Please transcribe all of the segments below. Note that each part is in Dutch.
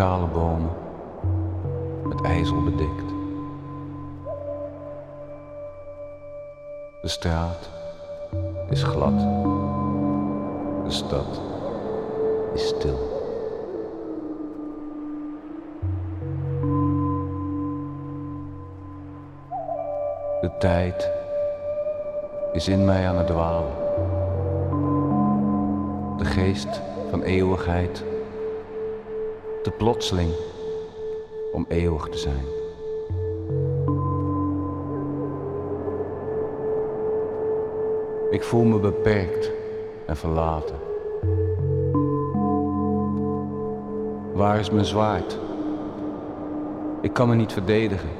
Kale bomen, met ijzel bedekt. De straat is glad. De stad is stil. De tijd is in mij aan het dwalen. De geest van eeuwigheid, te plotseling om eeuwig te zijn. Ik voel me beperkt en verlaten. Waar is mijn zwaard? Ik kan me niet verdedigen.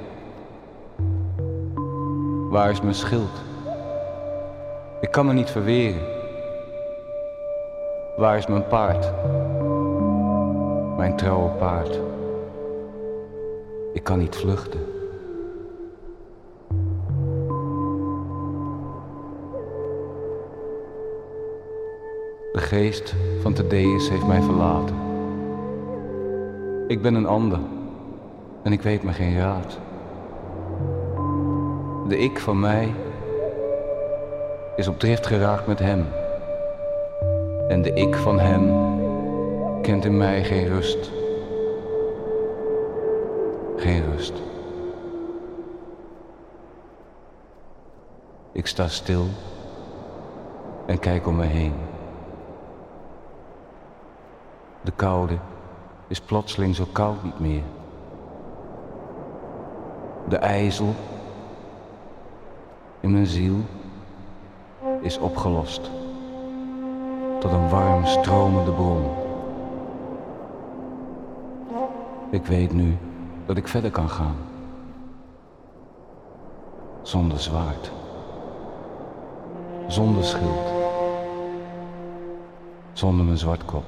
Waar is mijn schild? Ik kan me niet verweren. Waar is mijn paard? Mijn trouwe paard. Ik kan niet vluchten. De geest van Thaddeus heeft mij verlaten. Ik ben een ander en ik weet me geen raad. De ik van mij is op drift geraakt met hem. En de ik van hem kent in mij geen rust. Geen rust. Ik sta stil en kijk om me heen. De koude is plotseling zo koud niet meer. De ijzel in mijn ziel is opgelost tot een warm stromende bron. Ik weet nu dat ik verder kan gaan. Zonder zwaard. Zonder schild. Zonder mijn zwartkop.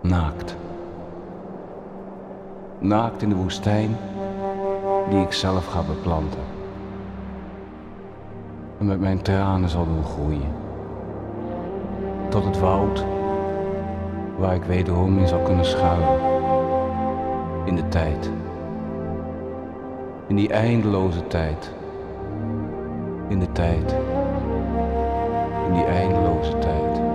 Naakt. Naakt in de woestijn die ik zelf ga beplanten. En met mijn tranen zal doen groeien. Tot het woud waar ik wederom in zal kunnen schuilen. In de tijd. In die eindeloze tijd. In de tijd. In die eindeloze tijd.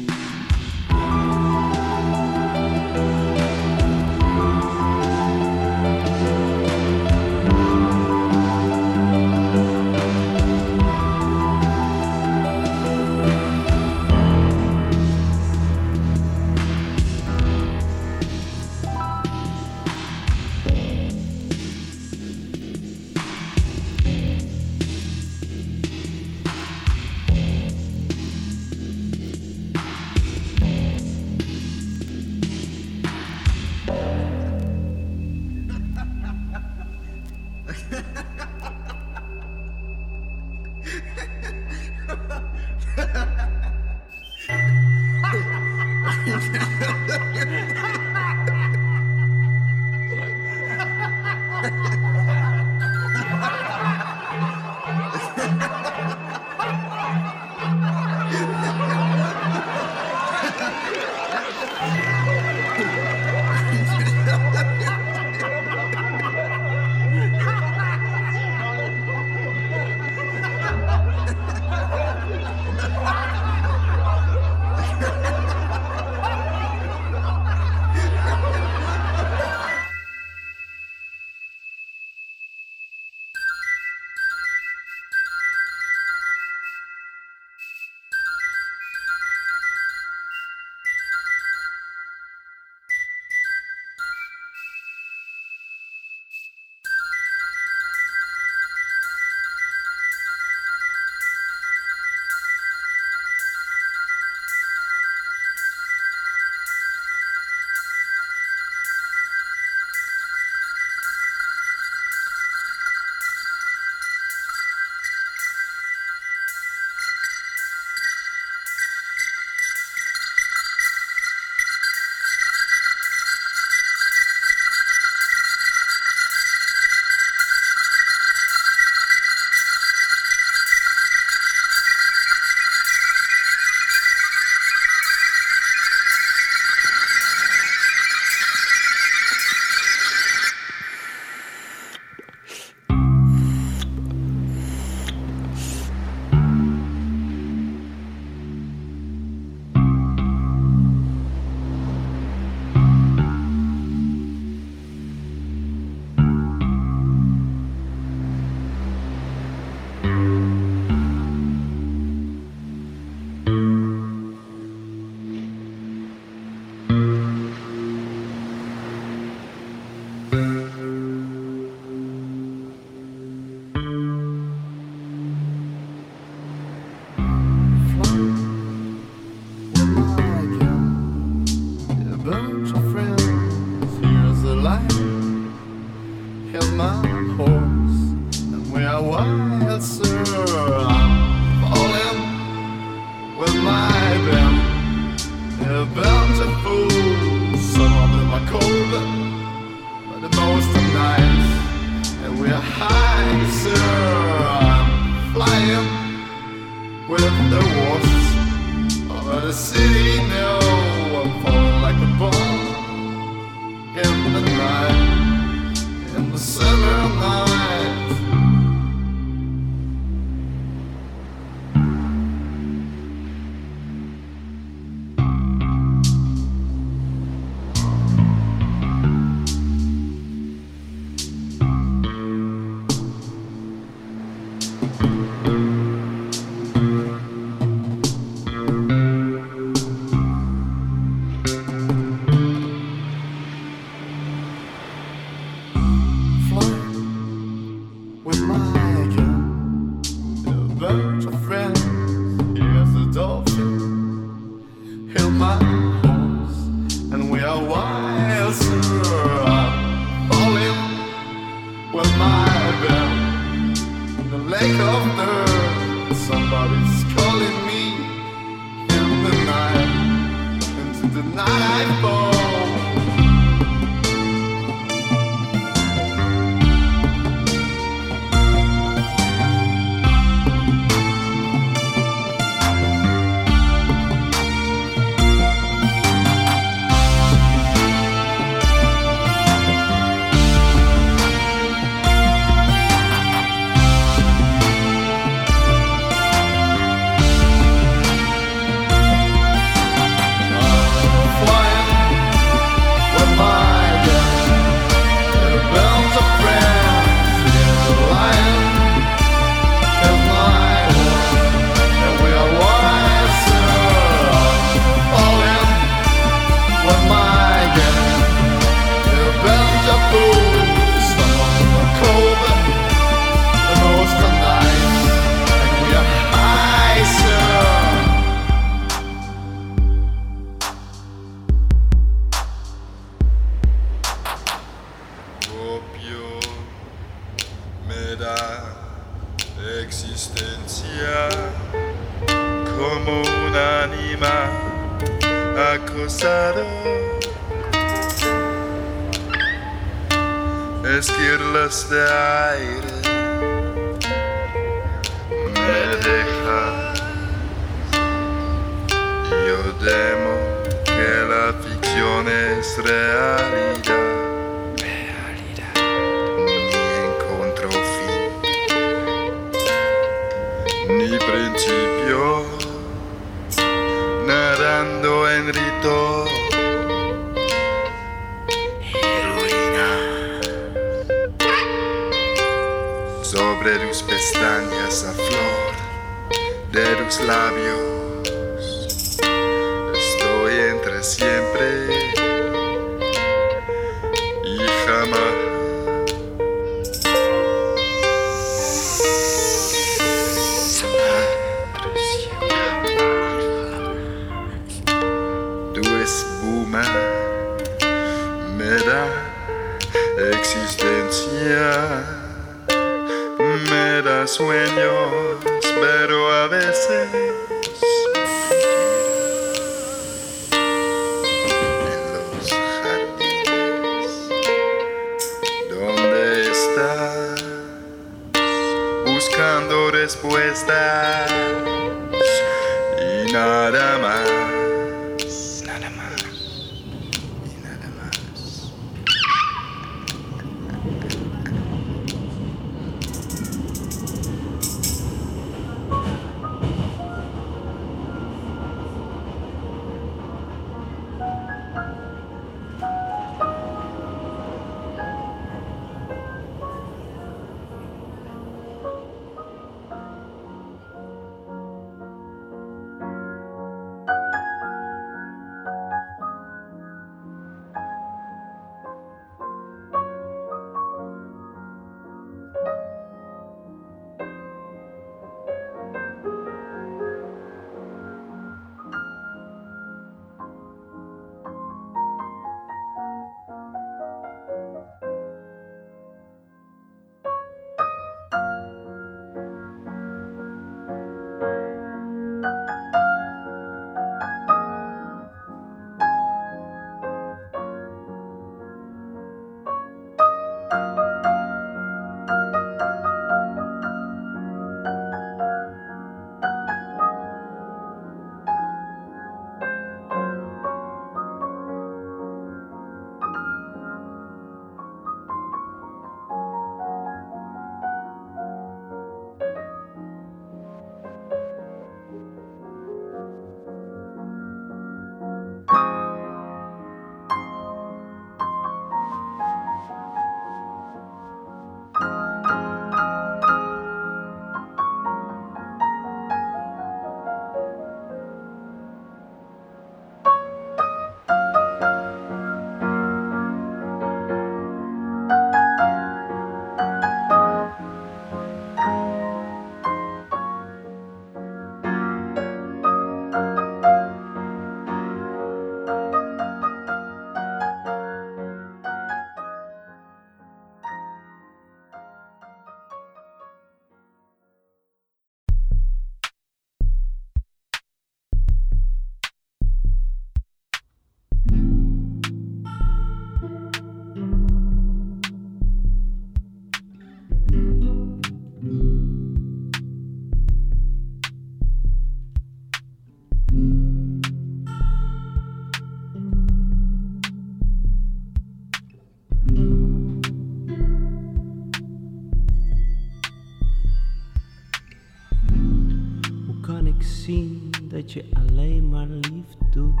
Dat je alleen maar lief doet?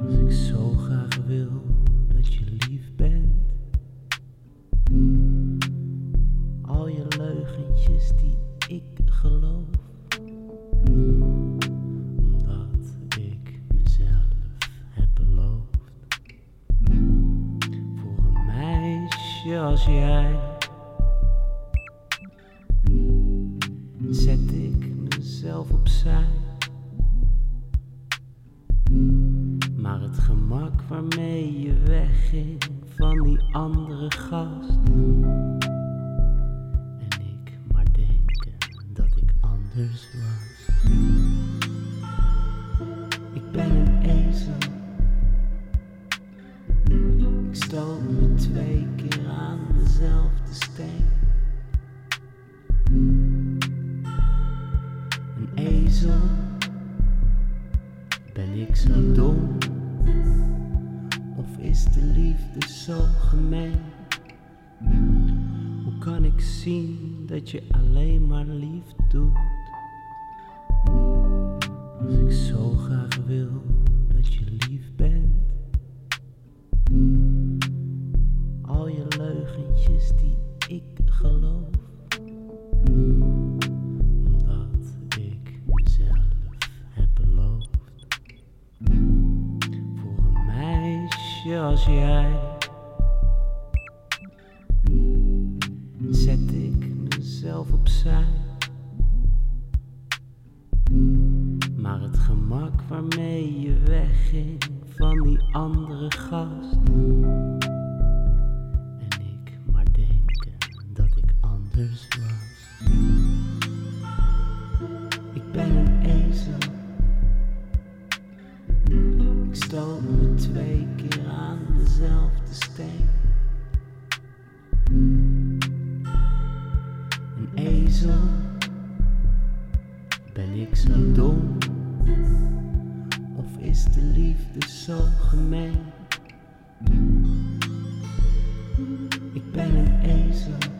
Als ik zo graag wil dat je lief bent. Al je leugentjes die ik geloof. Omdat ik mezelf heb beloofd. Voor een meisje als jij. Mezelf opzij. Maar het gemak waarmee je wegging van die andere gast. En ik maar denken dat ik anders was. Zien dat je alleen maar lief doet? Als ik zo graag wil dat je lief bent. Al je leugentjes die ik geloof. Omdat ik mezelf heb beloofd. Voor een meisje als jij. Ben ik zo dom? Of is de liefde zo gemeen? Ik ben een ezel.